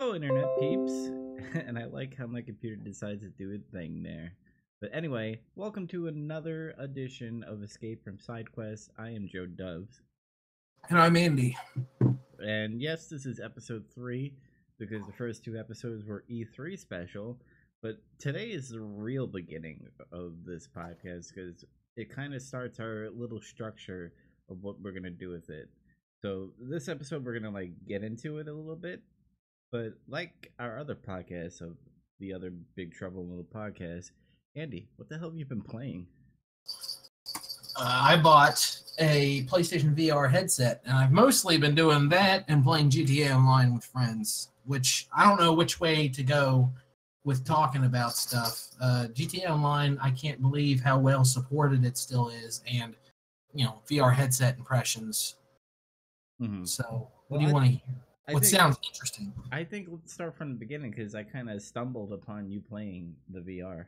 Hello, internet peeps. and I like how my computer decides to do a thing there. But anyway, welcome to another edition of Escape from Side Quest. I am Joe Doves. And I'm Andy. And yes, this is episode three because the first two episodes were E3 special. But today is the real beginning of this podcast because it kind of starts our little structure of what we're gonna do with it. So this episode we're gonna like get into it a little bit, but like our other podcasts of the other Big Trouble Little podcast, Andy, what the hell have you been playing? Uh, I bought a PlayStation VR headset, and I've mostly been doing that and playing GTA Online with friends, which I don't know which way to go with talking about stuff. Uh, GTA Online, I can't believe how well supported it still is, and you know, VR headset impressions. Mm-hmm. So, Well, what do you want to hear? I What think- sounds interesting? I think let's start from the beginning because I kind of stumbled upon you playing the VR.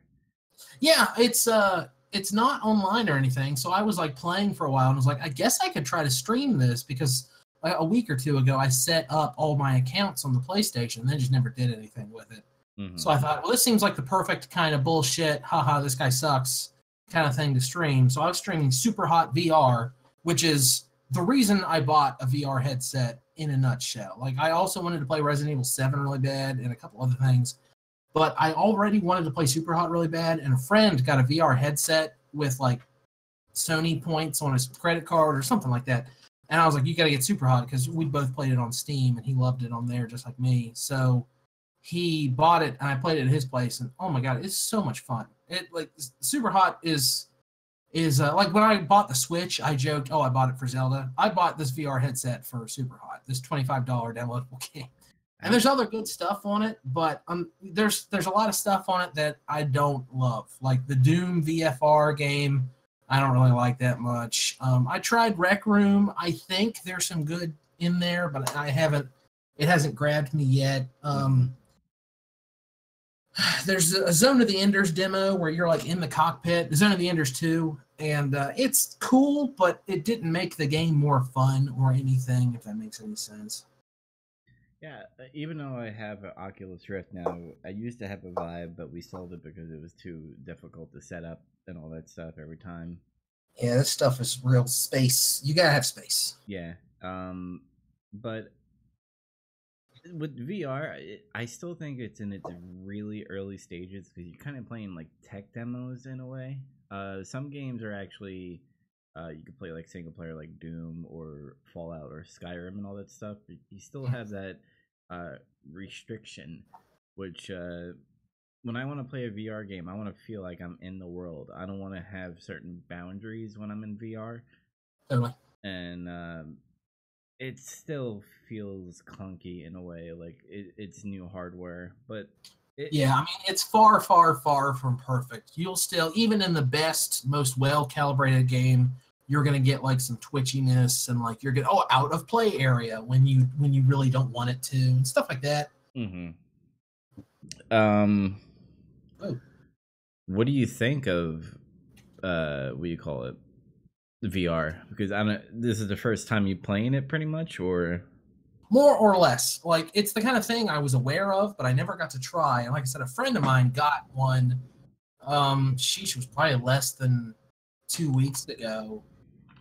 Yeah, it's uh it's not online or anything. So I was like playing for a while and was like, I guess I could try to stream this because a a week or two ago I set up all my accounts on the PlayStation and then just never did anything with it. Mhm. So I thought, well, this seems like the perfect kind of bullshit, haha, this guy sucks kind of thing to stream. So I was streaming Super Hot VR, which is the reason I bought a VR headset in a nutshell. Like I also wanted to play Resident Evil 7 really bad and a couple other things. But I already wanted to play Super Hot really bad, and a friend got a VR headset with like Sony points on his credit card or something like that. And I was like, you got to get Super Hot because we both played it on Steam and he loved it on there just like me. So he bought it and I played it at his place and oh my god, it's so much fun. It like Super Hot is is uh, like when I bought the Switch, I joked, oh, I bought it for Zelda. I bought this VR headset for Super Hot, this $25 downloadable game. And there's other good stuff on it, but um, there's there's a lot of stuff on it that I don't love, like the Doom VFR game. I don't really like that much. Um, I tried Rec Room. I think there's some good in there, but I haven't. It hasn't grabbed me yet. Um, there's a Zone of the Enders demo where you're like in the cockpit. Zone of the Enders 2, and uh, it's cool, but it didn't make the game more fun or anything. If that makes any sense. Yeah, uh, even though I have an Oculus Rift now, I used to have a Vive, but we sold it because it was too difficult to set up and all that stuff every time. Yeah, this stuff is real space. You gotta have space. Yeah, um, but with VR, I- still think it's in its really early stages because you're kind of playing like tech demos in a way. Uh, some games are actually uh, you could play like single player like Doom or Fallout or Skyrim and all that stuff. But you still have that uh, restriction, which uh, when I want to play a VR game, I want to feel like I'm in the world. I don't want to have certain boundaries when I'm in VR Totally. and um, it still feels clunky in a way like it, it's new hardware but it, Yeah, I mean it's far, far, far from perfect. You'll still, even in the best, most well calibrated game, you're gonna get like some twitchiness and like you're gonna oh out of play area when you when you really don't want it to and stuff like that. mm-hmm um Oh. what do you think of uh what do you call it vr because i don't this is the first time you playing it pretty much or More or less, like it's the kind of thing I was aware of, but I never got to try. And like I said, a friend of mine got one. Um, she was probably less than two weeks ago,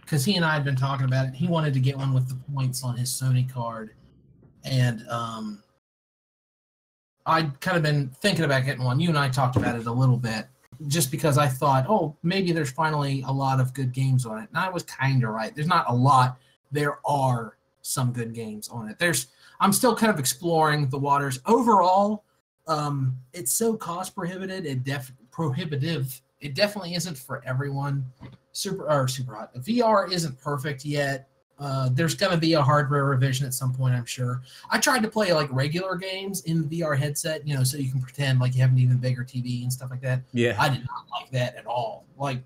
because he and I had been talking about it. He wanted to get one with the points on his Sony card, and um, I'd kind of been thinking about getting one. You and I talked about it a little bit, just because I thought, oh, maybe there's finally a lot of good games on it. And I was kind of right. There's not a lot. There are some good games on it. There's I'm still kind of exploring the waters. Overall, um, it's so cost prohibited. It def prohibitive. It definitely isn't for everyone. Super or super hot. VR isn't perfect yet. Uh, there's going to be a hardware revision at some point, I'm sure. I tried to play like regular games in the VR headset, you know, so you can pretend like you have an even bigger TV and stuff like that. yeah I did not like that at all. Like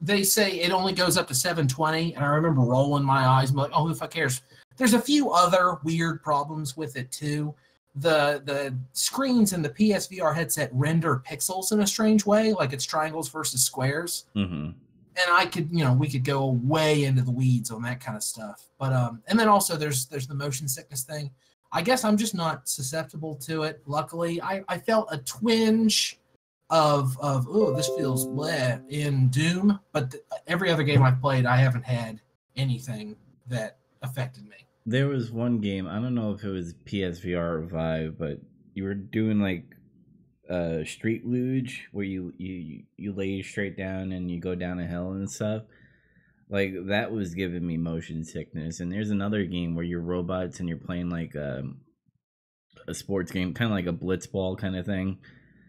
they say it only goes up to 720, and I remember rolling my eyes and like, oh, who the fuck cares? There's a few other weird problems with it too. The the screens in the PSVR headset render pixels in a strange way, like it's triangles versus squares. hmm And I could, you know, we could go way into the weeds on that kind of stuff. But um, and then also there's there's the motion sickness thing. I guess I'm just not susceptible to it. Luckily, I, I felt a twinge of of oh this feels bleh in Doom, but th- every other game I've played, I haven't had anything that affected me. There was one game, I don't know if it was PSVR or Vive, but you were doing like uh street luge where you you you lay straight down and you go down a hill and stuff. Like that was giving me motion sickness. And there's another game where you're robots and you're playing like um, a sports game, kind of like a blitzball kind of thing.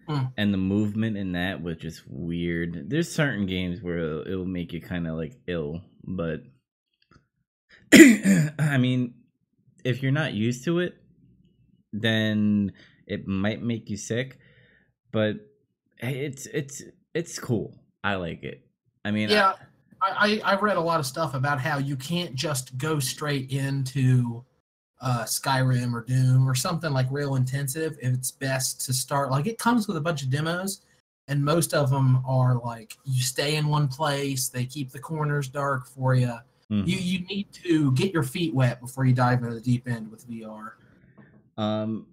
Hmm. And the movement in that was just weird. There's certain games where it'll, it'll make you kind of like ill, but I mean, if you're not used to it, then it might make you sick. But it's it's it's cool. I like it. I mean, Yeah, I, I I've read a lot of stuff about how you can't just go straight into uh, Skyrim or Doom or something like real intensive. It's best to start like it comes with a bunch of demos, and most of them are like you stay in one place. They keep the corners dark for you. mhm. You you need to get your feet wet before you dive into the deep end with VR. Um,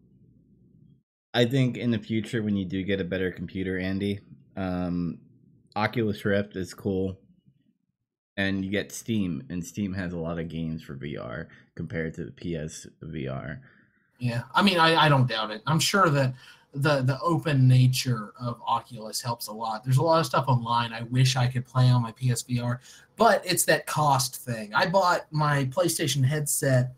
I think in the future when you do get a better computer, Andy, um, Oculus Rift is cool, and you get Steam, and Steam has a lot of games for VR compared to the PS VR. Yeah, I mean, I, I don't doubt it. I'm sure that the the open nature of Oculus helps a lot. There's a lot of stuff online I wish I could play on my PSVR, but it's that cost thing. I bought my PlayStation headset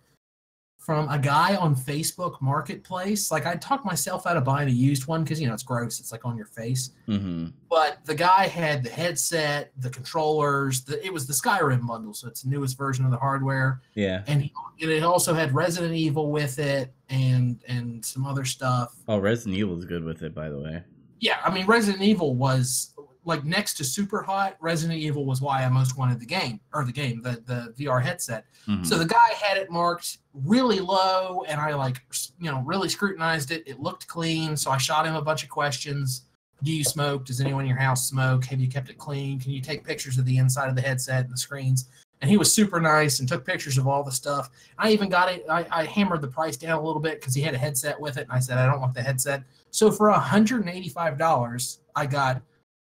from a guy on Facebook Marketplace. Like I talked myself out of buying a used one because you know it's gross. It's like on your face. Mm-hmm. But the guy had the headset, the controllers. The, it was the Skyrim bundle, so it's the newest version of the hardware Yeah. and he, and it also had Resident Evil with it and and some other stuff. Oh, Resident Evil is good with it, by the way. Yeah, I mean Resident Evil was like next to Super Hot. Resident Evil was why I most wanted the game or the game, the the VR headset. Mhm. So the guy had it marked really low, and I like you know really scrutinized it. It looked clean, so I shot him a bunch of questions. Do you smoke? Does anyone in your house smoke? Have you kept it clean? Can you take pictures of the inside of the headset and the screens? And he was super nice and took pictures of all the stuff. I even got it. I, I hammered the price down a little bit because he had a headset with it, and I said I don't want the headset. So for hundred and eighty-five dollars, I got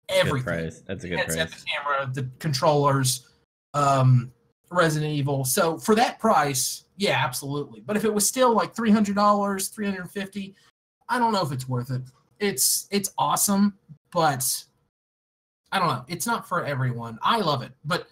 everything price. That's a good price. the camera, the controllers, um, Resident Evil. So for that price, yeah, absolutely. But if it was still like three hundred dollars, three hundred fifty, I don't know if it's worth it. It's it's awesome, but I don't know. It's not for everyone. I love it, but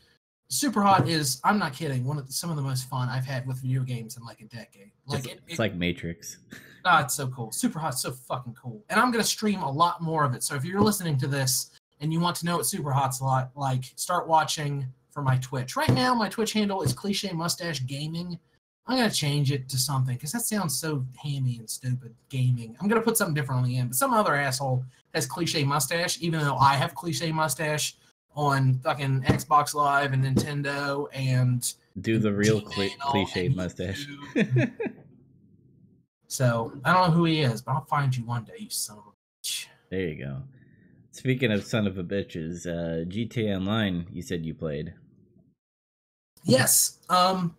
Super Hot is. I'm not kidding. One of the, some of the most fun I've had with video games in like a decade. Like It's, it, it's it- like Matrix. Ah, it's so cool. Super Hot's so fucking cool. And I'm gonna stream a lot more of it. So if you're listening to this and you want to know what Super Hot's lot like, start watching for my Twitch. Right now, my Twitch handle is Cliche Mustache Gaming. I'm gonna change it to something because that sounds so hammy and stupid. Gaming. I'm gonna put something different on the end. But some other asshole has Cliche Mustache, even though I have Cliche Mustache on fucking Xbox Live and Nintendo and Do the real cli cliche mustache. so I don't know who he is, but I'll find you one day, you son of a bitch. there you go. Speaking of son of a bitches, uh, GTA Online, you said you played. Yes. Um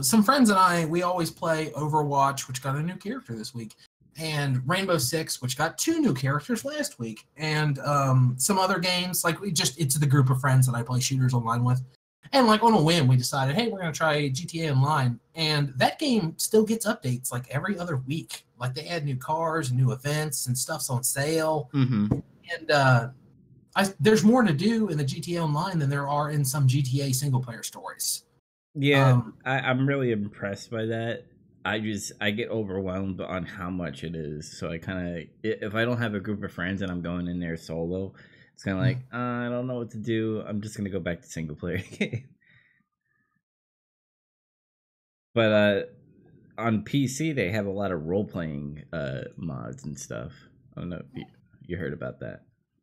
some friends and I, we always play Overwatch, which got a new character this week, and Rainbow Six, which got two new characters last week, and um some other games. Like we just it's the group of friends that I play shooters online with. And like on a whim, we decided, hey, we're gonna try GTA Online, and that game still gets updates like every other week. Like they add new cars, and new events, and stuff's on sale. Mm-hmm. And uh, I, there's more to do in the GTA Online than there are in some GTA single player stories. Yeah, Um, I, I'm really impressed by that. I just I get overwhelmed on how much it is. So I kind of if I don't have a group of friends and I'm going in there solo, it's kind of like uh, I don't know what to do. I'm just gonna go back to single player game. But uh, on PC they have a lot of role playing uh, mods and stuff. I don't know if you, you heard about that.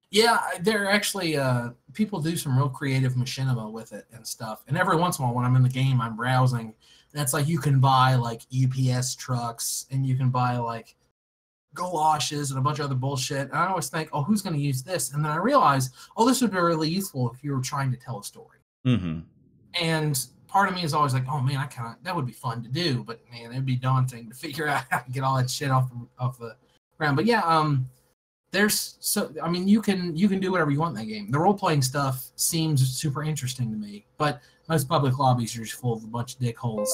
Yeah, there are actually uh, people do some real creative machinima with it and stuff. And every once in a while, when I'm in the game, I'm browsing. And it's like you can buy like UPS trucks and you can buy like galoshes and a bunch of other bullshit. And I always think, oh, who's going to use this? And then I realize, oh, this would be really useful if you were trying to tell a story. Mm-hmm. and part of me is always like, oh man, I kind of that would be fun to do, but man, it'd be daunting to figure out how to get all that shit off the off the ground. But yeah, um, there's so I mean you can you can do whatever you want in that game. The role playing stuff seems super interesting to me, but most public lobbies are just full of a bunch of dick holes.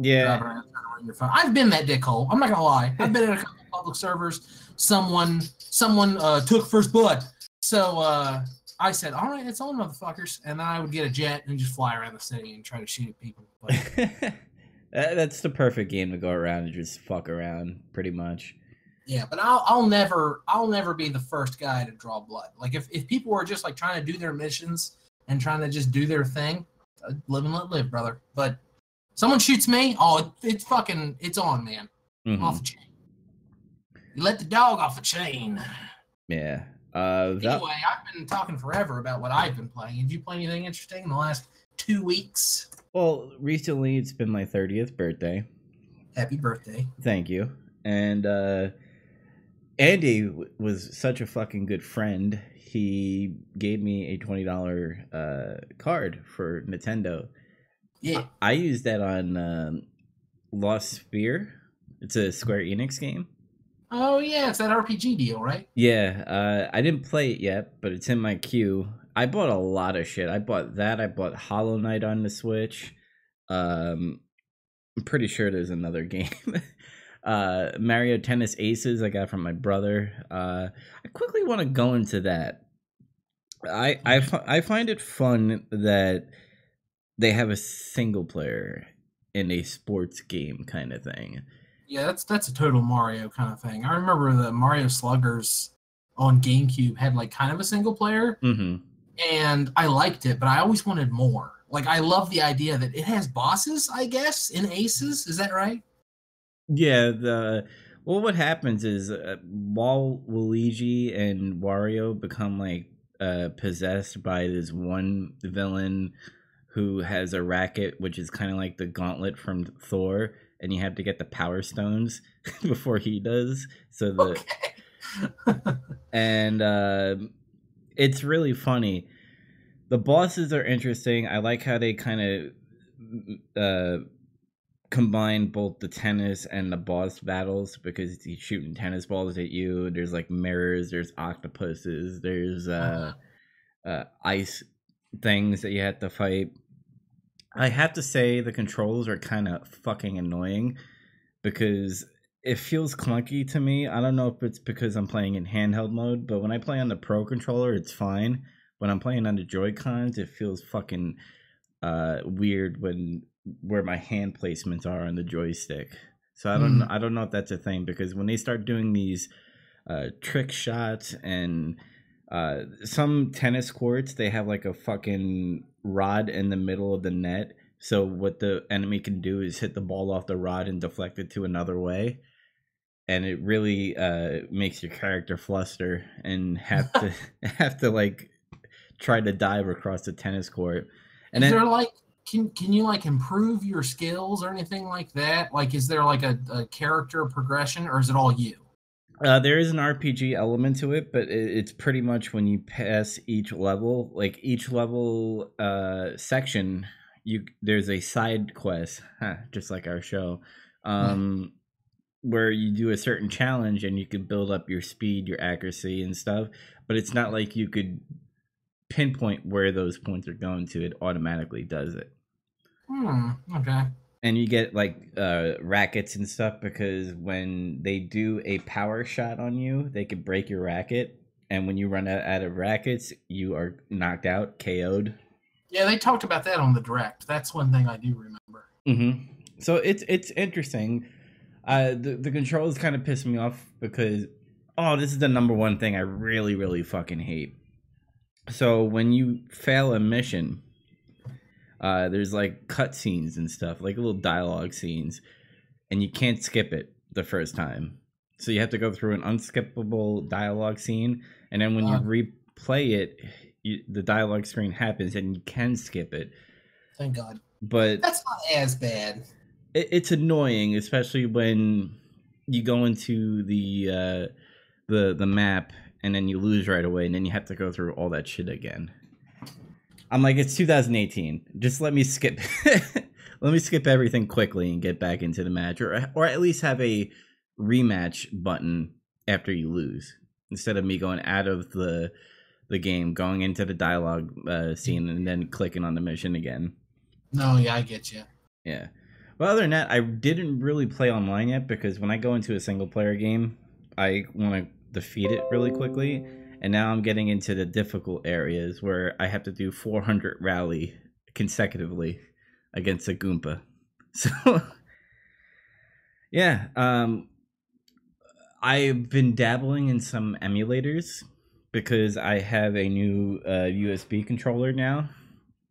Yeah. I've been that dickhole. I'm not gonna lie. I've been in a couple public servers. Someone someone uh, took first blood. So uh, I said, "All right, it's on, motherfuckers," and then I would get a jet and just fly around the city and try to shoot at people. But, That's the perfect game to go around and just fuck around, pretty much. Yeah, but I'll I'll never I'll never be the first guy to draw blood. Like if if people are just like trying to do their missions and trying to just do their thing, uh, live and let live, brother. But someone shoots me, oh, it, it's fucking it's on, man. Mhm. Off the chain. You let the dog off the chain. Yeah. Uh, that- Anyway, I've been talking forever about what I've been playing. Have you played anything interesting in the last two weeks? well, recently it's been my 30th birthday. Happy birthday. Thank you. And uh, Andy w- was such a fucking good friend. He gave me a $20 uh, card for Nintendo. Yeah. I used that on um, Lost Sphear. It's a Square Enix game. Oh yeah, it's that RPG deal, right? Yeah, uh, I didn't play it yet, but it's in my queue. I bought a lot of shit. I bought that. I bought Hollow Knight on the Switch. Um, I'm pretty sure there's another game. Uh, Mario Tennis Aces I got from my brother. Uh, I quickly want to go into that. I I I find it fun that they have a single player in a sports game kind of thing. Yeah, that's that's a total Mario kind of thing. I remember the Mario Sluggers on GameCube had like kind of a single player, Mm-hmm. and I liked it, but I always wanted more. Like I love the idea that it has bosses, I guess, in Aces. Is that right? Yeah, the well, what happens is uh, while Luigi and Wario become like uh, possessed by this one villain who has a racket, which is kind of like the gauntlet from Thor, and you have to get the Power Stones before he does. So the Okay. and uh, it's really funny. The bosses are interesting. I like how they kind of uh, combine both the tennis and the boss battles because he's shooting tennis balls at you. There's like mirrors. There's octopuses. There's uh, uh, ice things that you have to fight. I have to say the controls are kind of fucking annoying because it feels clunky to me. I don't know if it's because I'm playing in handheld mode, but when I play on the pro controller, it's fine. When I'm playing on the Joy Cons, it feels fucking uh, weird when where my hand placements are on the joystick. So I don't know, I don't know if that's a thing because when they start doing these uh, trick shots and uh, some tennis courts, they have like a fucking rod in the middle of the net. So what the enemy can do is hit the ball off the rod and deflect it to another way. And it really uh, makes your character fluster and have to have to like try to dive across the tennis court. And is then there like can can you like improve your skills or anything like that? Like, is there like a, a character progression, or is it all you? Uh, there is an RPG element to it, but it, it's pretty much when you pass each level, like each level uh, section, you there's a side quest, huh, just like our show, um, where you do a certain challenge and you can build up your speed, your accuracy, and stuff. But it's not like you could pinpoint where those points are going to. It automatically does it Hmm. Okay. and you get like uh rackets and stuff because when they do a power shot on you they could break your racket and when you run out, out of rackets you are knocked out ko'd Yeah, they talked about that on the direct. That's one thing I do remember. mm-hmm. so it's it's interesting uh the, the controls kind of piss me off because oh this is the number one thing i really really fucking hate so when you fail a mission uh there's like cutscenes and stuff like little dialogue scenes and you can't skip it the first time so you have to go through an unskippable dialogue scene and then when you replay it you, the dialogue screen happens and you can skip it Thank God. but That's not as bad. it, it's annoying, especially when you go into the uh, the the map and then you lose right away, and then you have to go through all that shit again. I'm like, it's 2018. Just let me skip. let me skip everything quickly and get back into the match, or or at least have a rematch button after you lose, instead of me going out of the the game, going into the dialogue uh, scene, and then clicking on the mission again. No, yeah, I get you. Yeah. Well, other than that, I didn't really play online yet because when I go into a single player game, I want to defeat it really quickly. And now I'm getting into the difficult areas where I have to do 400 rally consecutively against a Goomba. So, yeah, um, I've been dabbling in some emulators because I have a new uh, USB controller now.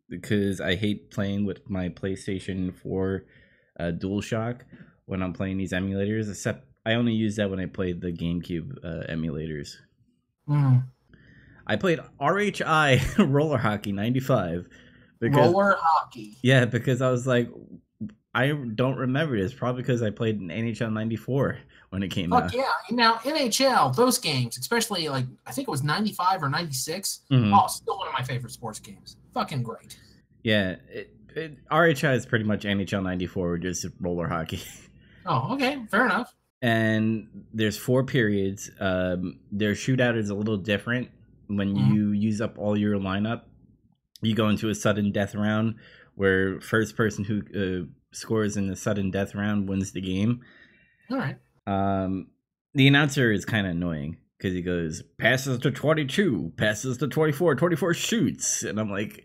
Because I hate playing with my PlayStation 4 uh, DualShock when I'm playing these emulators, except I only use that when I played the GameCube uh, emulators. Mm. I played RHI Roller Hockey 95. Because, Roller hockey. Yeah, because I was like, I don't remember this. Probably because I played in NHL 94 when it came Fuck out. yeah. Now, NHL, those games, especially like, I think it was 95 or 96. Mhm. Oh, still one of my favorite sports games. Fucking great. Yeah, it, it, RHI is pretty much NHL 94, just roller hockey. Oh, okay. Fair enough. And there's four periods. Um, their shootout is a little different. When Mhm. you use up all your lineup, you go into a sudden death round where first person who uh, scores in the sudden death round wins the game. All right. Um, the announcer is kind of annoying because he goes passes to 22, passes to 24, 24 shoots, and I'm like,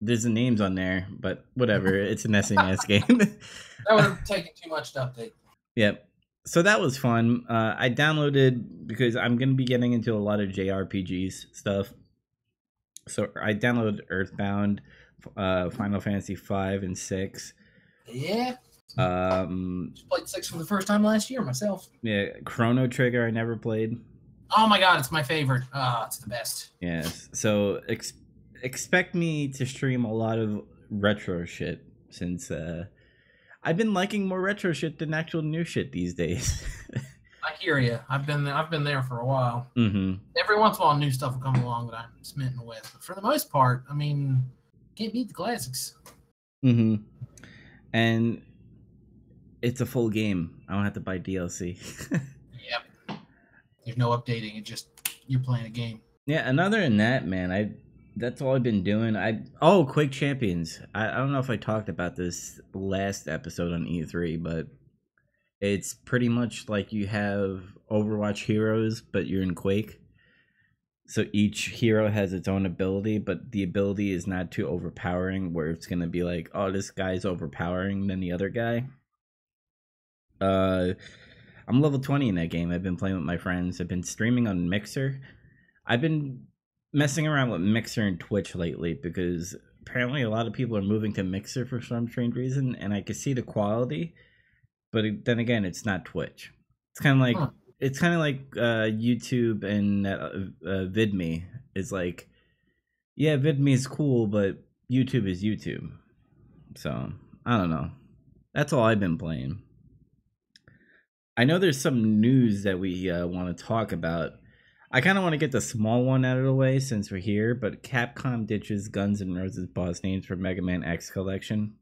there's the names on there, but whatever. it's an SNES game. That would have taken too much to update. Yep. So that was fun. Uh, I downloaded because I'm going to be getting into a lot of JRPGs stuff. So I downloaded Earthbound, uh, Final Fantasy five and six. Yeah. Um, Just played six for the first time last year myself. yeah, Chrono Trigger I never played. Oh my god, it's my favorite. Ah, it's the best. Yes. So ex- expect me to stream a lot of retro shit since uh, I've been liking more retro shit than actual new shit these days. I hear you. I've been there, I've been there for a while. mm-hmm. Every once in a while, new stuff will come along that I'm smitten with. But for the most part, I mean, can't beat the classics. Mm-hmm. And it's a full game. I don't have to buy DLC. Yep. There's no updating. It just you're playing a game. yeah, and other than that, man, I that's all I've been doing. I oh, Quake Champions. I, I don't know if I talked about this last episode on E3, but it's pretty much like you have Overwatch heroes, but you're in Quake. So each hero has its own ability, but the ability is not too overpowering where it's gonna be like, oh, this guy's overpowering than the other guy. Uh I'm level 20 in that game. I've been playing with my friends. I've been streaming on Mixer. I've been messing around with Mixer and Twitch lately because apparently a lot of people are moving to Mixer for some strange reason, and I can see the quality, but then again, it's not Twitch. It's kind of like Huh. it's kind of like uh, YouTube and uh, uh, VidMe is like, yeah, VidMe is cool, but YouTube is YouTube. So I don't know. That's all I've been playing. I know there's some news that we uh, want to talk about. I kind of want to get the small one out of the way since we're here, but Capcom ditches Guns N' Roses boss names for Mega Man X Collection.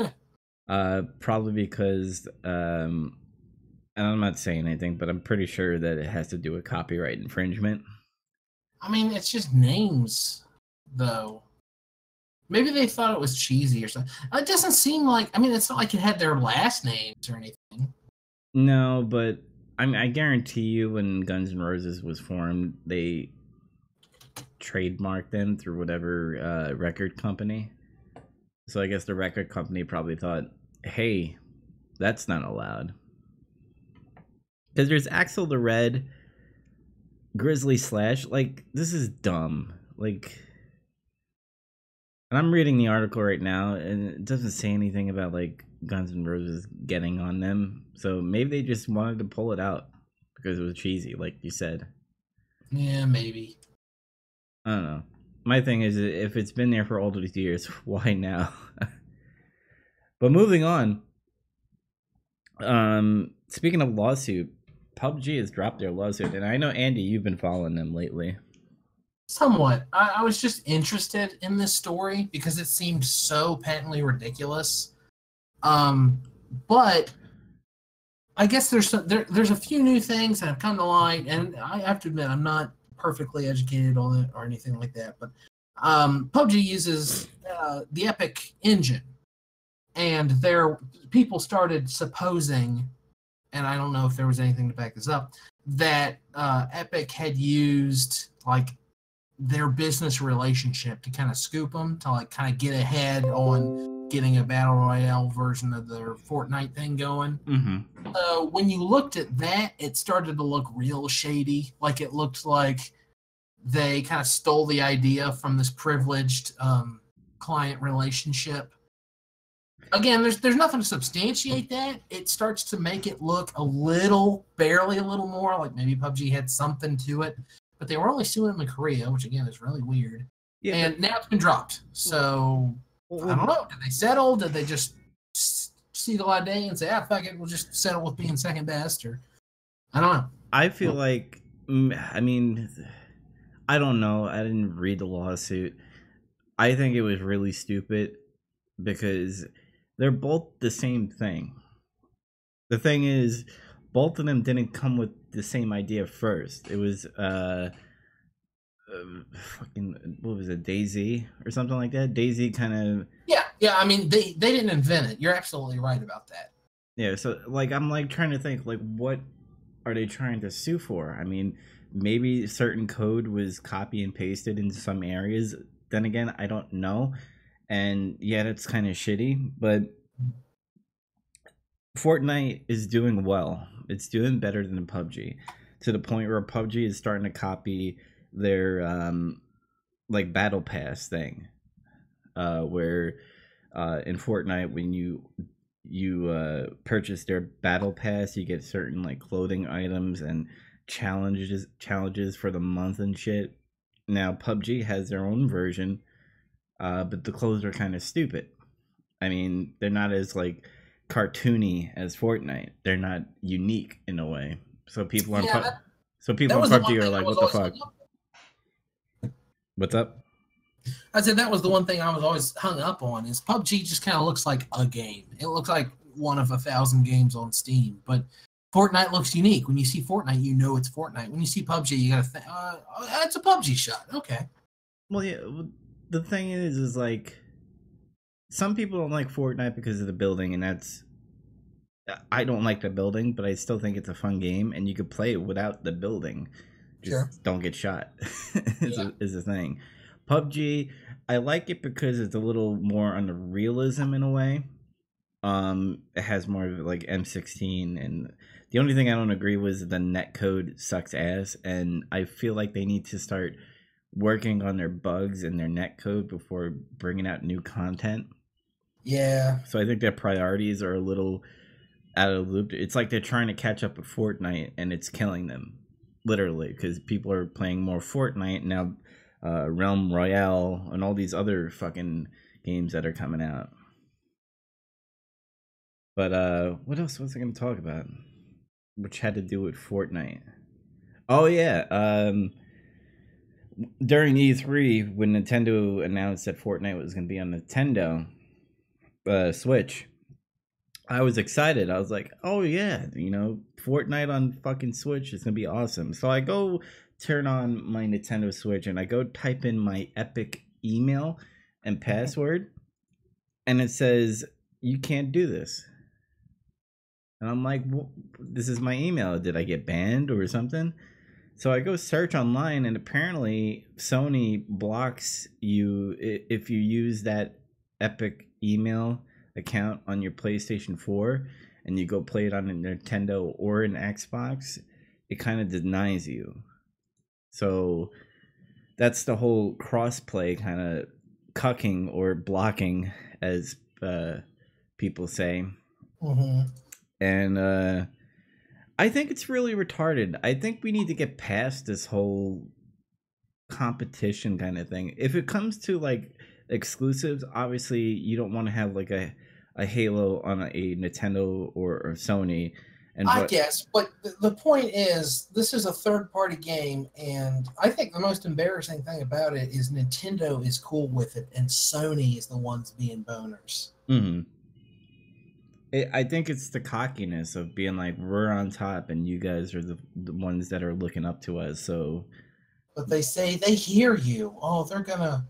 Huh. uh, probably because um, and I'm not saying anything, but I'm pretty sure that it has to do with copyright infringement. I mean, it's just names, though. Maybe they thought it was cheesy or something. It doesn't seem like. I mean, it's not like it had their last names or anything. No, but I mean, I guarantee you, when Guns N' Roses was formed, they trademarked them through whatever uh, record company. So I guess the record company probably thought, "Hey, that's not allowed." Because there's Axle the Red, Grizzly Slash. Like this is dumb. Like, and I'm reading the article right now, and it doesn't say anything about like Guns N' Roses getting on them. So maybe they just wanted to pull it out because it was cheesy, like you said. Yeah, maybe. I don't know. My thing is, if it's been there for all these years, why now? but moving on. Um, speaking of lawsuit, PUBG has dropped their lawsuit, and I know Andy, you've been following them lately. Somewhat. I, I was just interested in this story because it seemed so patently ridiculous. Um, but I guess there's some, there, there's a few new things that have come to light, and I have to admit I'm not perfectly educated on it or anything like that. But um, PUBG uses uh, the Epic engine, and there people started supposing, and I don't know if there was anything to back this up, that uh, Epic had used like their business relationship to kind of scoop them to like kind of get ahead on getting a battle royale version of their Fortnite thing going. Mm-hmm. So when you looked at that, it started to look real shady. Like it looked like they kind of stole the idea from this privileged um, client relationship. Again, there's there's nothing to substantiate that. It starts to make it look a little, barely a little more like maybe PUBG had something to it, but they were only suing them in Korea, which again is really weird. Yeah. and now it's been dropped. So I don't know. Did they settle? Did they just see the light of day and say, "Ah, fuck it, we'll just settle with being second best"? Or I don't know. I feel like, mm, I mean, I don't know. I didn't read the lawsuit. I think it was really stupid because they're both the same thing. The thing is, both of them didn't come with the same idea first. It was, uh, uh fucking, what was it, DayZ or something like that? DayZ kind of Yeah, yeah. I mean, they they didn't invent it. You're absolutely right about that. Yeah, so like I'm like trying to think like what are they trying to sue for? I mean, maybe certain code was copy and pasted in some areas. Then again, I don't know. And yeah, that's kind of shitty, but Fortnite is doing well. It's doing better than PUBG to the point where PUBG is starting to copy their um like battle pass thing. Uh where uh in Fortnite when you you uh purchase their battle pass you get certain like clothing items and challenges challenges for the month and shit. Now pubg has their own version uh but the clothes are kind of stupid. I mean they're not as like cartoony as fortnite. They're not unique in a way. So people on Yeah, Pu- so people on was the one pubg are like what the fuck? up- what's up I said that was the one thing I was always hung up on is PUBG just kind of looks like a game. It looks like one of a thousand games on Steam, but Fortnite looks unique. When you see Fortnite, you know it's Fortnite. When you see PUBG, you gotta think, uh, oh, that's a PUBG shot. Okay. Well, yeah. The thing is, is like some people don't like Fortnite because of the building, and that's I don't like the building, but I still think it's a fun game, and you could play it without the building. Just Sure. don't get shot. is, Yeah. a, is a thing. PUBG, I like it because it's a little more on the realism in a way. Um, it has more of like M16, and the only thing I don't agree with the net code sucks ass, and I feel like they need to start working on their bugs and their net code before bringing out new content. Yeah. So I think their priorities are a little out of the loop. It's like they're trying to catch up with Fortnite and it's killing them, literally, because people are playing more Fortnite now. Uh, Realm Royale and all these other fucking games that are coming out. But uh, what else was I going to talk about? Which had to do with Fortnite. Oh yeah, um, during E3 when Nintendo announced that Fortnite was going to be on Nintendo uh, Switch, I was excited. I was like, "Oh yeah, you know, Fortnite on fucking Switch is going to be awesome." So I go turn on my Nintendo Switch and I go type in my Epic email and password and it says you can't do this. And I'm like, "Wh- this is my email. Did I get banned or something? So I go search online, and apparently Sony blocks you if you use that Epic email account on your PlayStation 4 and you go play it on a Nintendo or an Xbox, it kind of denies you. So that's the whole crossplay kind of cucking or blocking, as uh, people say. Hmm and uh i think it's really retarded. I think we need to get past this whole competition kind of thing. If it comes to like exclusives obviously you don't want to have like a a halo on a, a nintendo or, or sony And I what- guess, but the, the point is, this is a third party game, and I think the most embarrassing thing about it is Nintendo is cool with it, and Sony is the ones being boners. hmm It, I think it's the cockiness of being like we're on top and you guys are the, the ones that are looking up to us. So But they say they hear you. Oh, they're gonna,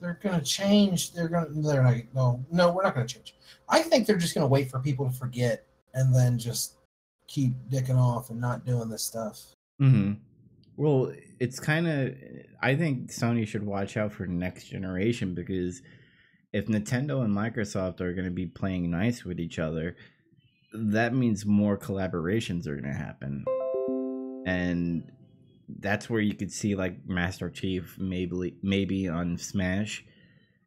they're gonna change. They're gonna. They're like, no, no, we're not gonna change. I think they're just gonna wait for people to forget, and then just keep dicking off and not doing this stuff. Mm-hmm. Well, it's kind of. I think Sony should watch out for next generation because if Nintendo and Microsoft are going to be playing nice with each other, that means more collaborations are going to happen, and that's where you could see like Master Chief maybe maybe on Smash,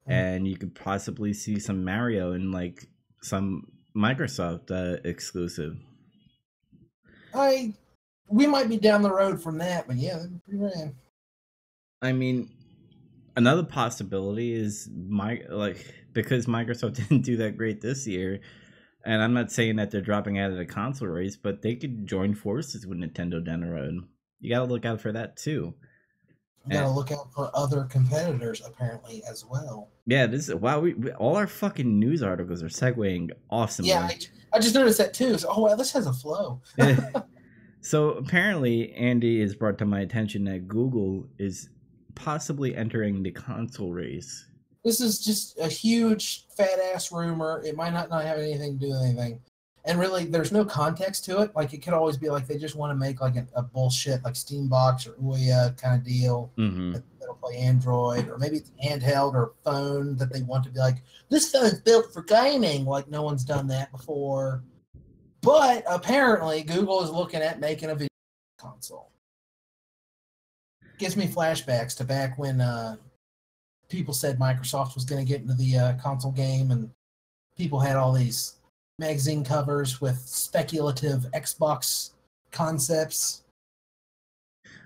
Mm. and you could possibly see some Mario and like some Microsoft uh, exclusive. I, we might be down the road from that, but yeah, that'd be pretty rad. I mean, another possibility is my like because Microsoft didn't do that great this year, and I'm not saying that they're dropping out of the console race, but they could join forces with Nintendo down the road. You got to look out for that too. You gotta Yeah. look out for other competitors apparently as well. Yeah, this is wow. We, we all our fucking news articles are segueing awesomely. Yeah, I, I just noticed that too. So, oh, wow, this has a flow. so apparently, Andy has brought to my attention that Google is possibly entering the console race. This is just a huge fat ass rumor. It might not, not have anything to do with anything. And really, there's no context to it. Like, it could always be like they just want to make like a, a bullshit, like Steambox or Ouya kind of deal hmm that- that'll play Android, or maybe it's handheld or phone that they want to be like, this phone's built for gaming. Like, no one's done that before. But apparently, Google is looking at making a video console. Gives me flashbacks to back when uh, people said Microsoft was going to get into the uh, console game, and people had all these magazine covers with speculative Xbox concepts.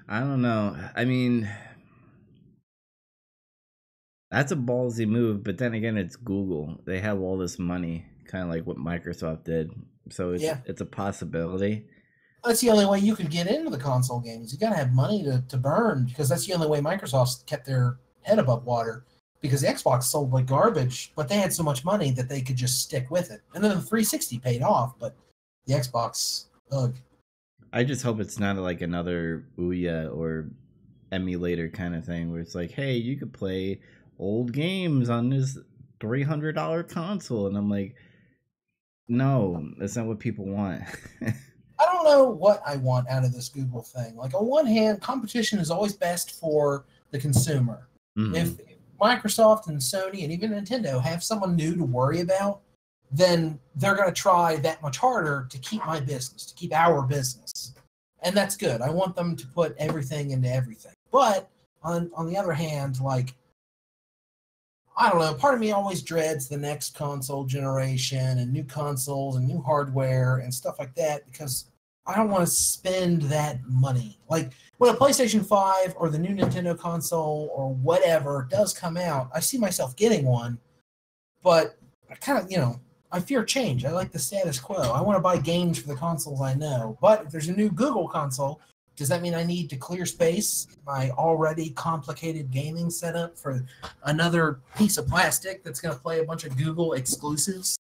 I don't know. I mean, that's a ballsy move, but then again, it's Google. They have all this money, kind of like what Microsoft did. So it's Yeah. it's a possibility. That's the only way you could get into the console games. You got to have money to, to burn because that's the only way Microsoft kept their head above water. Because the Xbox sold like garbage, but they had so much money that they could just stick with it. And then the 360 paid off, but the Xbox, ugh. I just hope it's not like another Ouya or emulator kind of thing where it's like, hey, you could play old games on this three hundred dollar console, and I'm like, no, that's not what people want. I don't know what I want out of this Google thing. Like on one hand, competition is always best for the consumer. Mhm. If Microsoft and Sony and even Nintendo have someone new to worry about, then they're going to try that much harder to keep my business, to keep our business. And that's good. I want them to put everything into everything. But on on the other hand, like I don't know, part of me always dreads the next console generation and new consoles and new hardware and stuff like that because I don't want to spend that money. Like when a PlayStation 5 or the new Nintendo console or whatever does come out, I see myself getting one, but I kind of, you know, I fear change. I like the status quo. I want to buy games for the consoles I know. But if there's a new Google console, does that mean I need to clear space my already complicated gaming setup for another piece of plastic that's going to play a bunch of Google exclusives?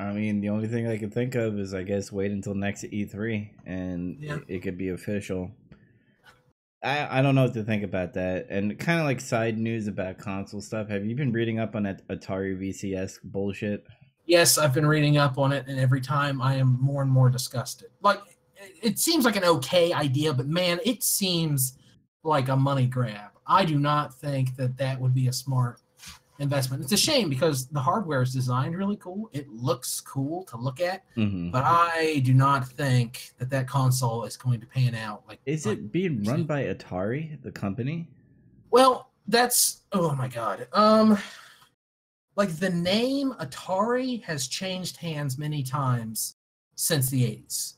I mean, the only thing I can think of is, I guess, wait until next E3 and Yeah. it, it could be official. I I don't know what to think about that. And kind of like side news about console stuff. Have you been reading up on that Atari VCS bullshit? Yes, I've been reading up on it, and every time I am more and more disgusted. Like, it- it seems like an okay idea, but man, it seems like a money grab. I do not think that that would be a smart investment. It's a shame because the hardware is designed really cool. It looks cool to look at, hmm but I do not think that that console is going to pan out. Like, Is like- it being run by Atari, the company? Well, that's oh my god. Um like the name Atari has changed hands many times since the 80s.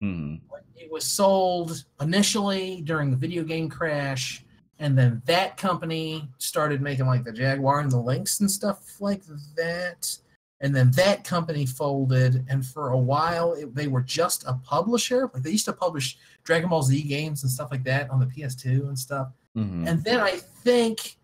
Hmm. It was sold initially during the video game crash and then that company started making like the Jaguar and the Lynx and stuff like that. and then that company folded. And for a while, it, they were just a publisher. Like they used to publish Dragon Ball Z games and stuff like that on the PS2 and stuff. Mhm. And then I think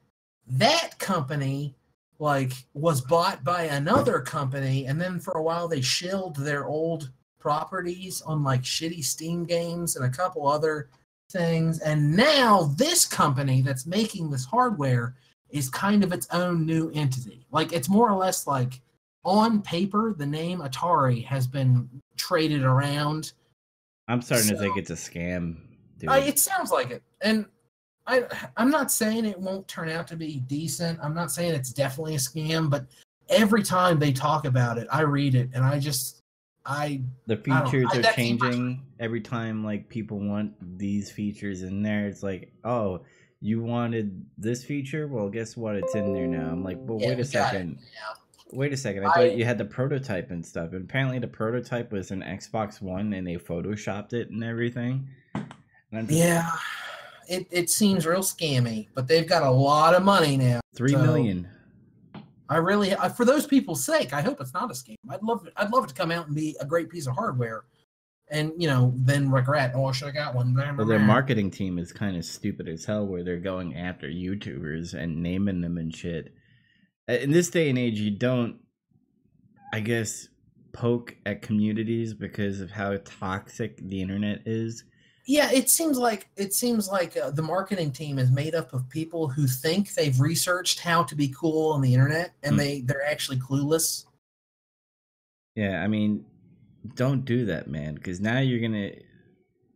that company like was bought by another company, and then for a while they shilled their old properties on like shitty Steam games and a couple other things. And now this company that's making this hardware is kind of its own new entity. Like it's more or less like on paper, the name Atari has been traded around. I'm starting to think it's a scam. I, it sounds like it, and I I'm not saying it won't turn out to be decent. I'm not saying it's definitely a scam, but every time they talk about it, I read it and I just I the features I- are changing. Every time like people want these features in there it's like oh you wanted this feature? Well guess what? It's in there now. I'm like well Yeah, wait a we got it second. wait a second. I I- thought you had the prototype and stuff. And apparently the prototype was an xbox one and they photoshopped it and everything. And just- Yeah, it it seems real scammy, but they've got a lot of money now. three so- million I really, I, for those people's sake, I hope it's not a scam. I'd love, it, I'd love it to come out and be a great piece of hardware, and you know, then regret, oh, I should have got one. Well their marketing team is kind of stupid as hell where they're going after youtubers and naming them and shit in this day and age you don't i guess poke at communities because of how toxic the internet is Yeah, it seems like it seems like uh, the marketing team is made up of people who think they've researched how to be cool on the internet, and Hmm. they they're actually clueless. yeah i mean don't do that man because now you're gonna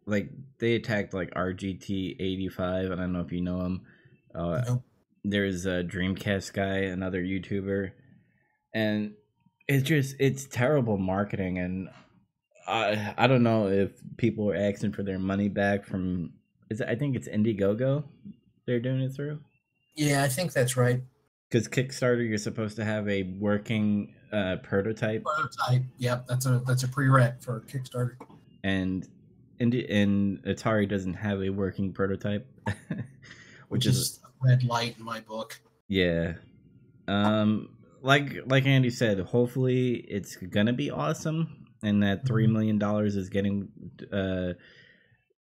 like they attacked like rgt 85 i don't know if you know him uh, Nope. there's a dreamcast guy another youtuber and it's just it's terrible marketing and i i don't know if people are asking for their money back from is it, i think it's indiegogo they're doing it through Yeah, I think that's right. because kickstarter you're supposed to have a working uh, prototype Prototype. Yep, that's a that's a prereq for Kickstarter. and Indi- and atari doesn't have a working prototype which is a red light in my book. Yeah. Um like like Andy said, hopefully it's gonna be awesome and that three Mhm. million dollars is getting uh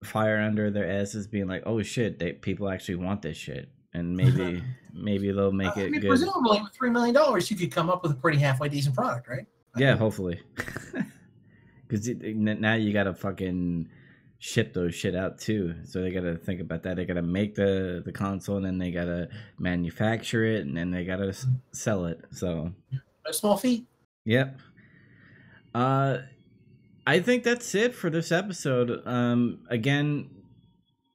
fire under their asses being like, oh shit, they people actually want this shit. And maybe maybe they'll make I it mean, good. presumably, with three million dollars, you could come up with a pretty halfway decent product, right? Yeah, hopefully. Cause now you gotta fucking ship those shit out too. So they gotta think about that. They gotta make the the console and then they gotta manufacture it and then they gotta s- sell it. So a small feat. Yep. Uh I think that's it for this episode. Um again,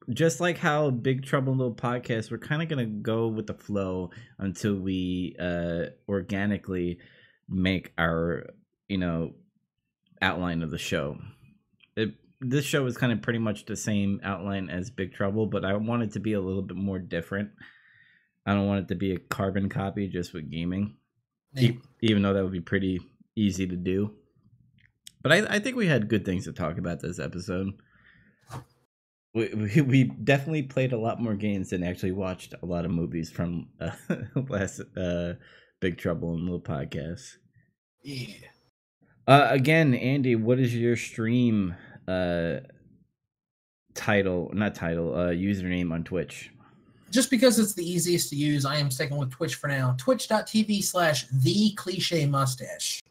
just like how Big Trouble in Little Podcast, we're kind of going to go with the flow until we uh organically make our, you know, outline of the show. It this show is kind of pretty much the same outline as Big Trouble, but I want it to be a little bit more different. I don't want it to be a carbon copy just with gaming e- even though that would be pretty easy to do. But I, I think we had good things to talk about this episode. We, we, we definitely played a lot more games than actually watched a lot of movies from uh, last uh, Big Trouble in Little Podcast. Yeah. Uh, again, Andy, what is your stream uh, title? Not title, uh, username on Twitch. Just because it's the easiest to use, I am sticking with Twitch for now. Twitch.tv slash the cliche mustache.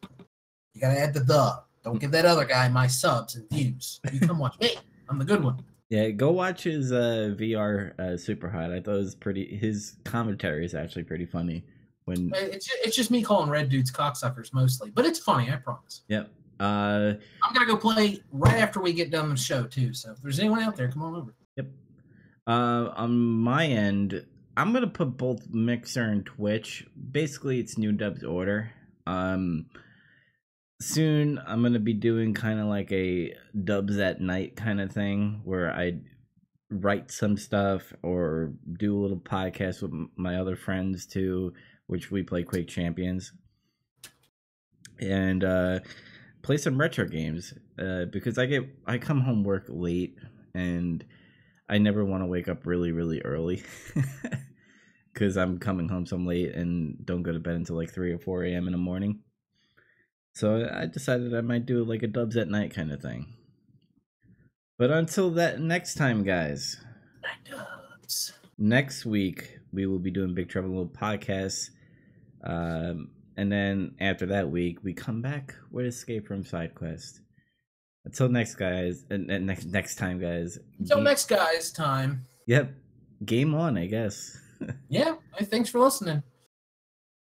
You gotta add the the. Don't give that other guy my subs and views. You come watch me. I'm the good one. Yeah, go watch his uh, VR uh, Super Hot. I thought it was pretty. His commentary is actually pretty funny. When It's ju- it's just me calling red dudes cocksuckers mostly, but it's funny. I promise. yep. Uh, I'm gonna go play right after we get done the show too. So if there's anyone out there, come on over. Yep. Uh, on my end, I'm gonna put both Mixer and Twitch. Basically, it's New Dub's order. Um, soon I'm gonna be doing kind of like a Dubs at night kind of thing where I write some stuff or do a little podcast with my other friends too, which we play Quake Champions, and uh, play some retro games. Uh, because I get I come home work late and I never want to wake up really, really early because I'm coming home so late and don't go to bed until like 3 or 4 a.m. in the morning. So I decided I might do like a dubs at night kind of thing. But until that next time, guys. Next week we will be doing Big Trouble Little podcast. Um, and then after that week, we come back with Escape from Side Quest. Until next, guys, and, and next next time, guys. Until ga- next guy's time. Yep, game on, I guess. Yeah. Thanks for listening.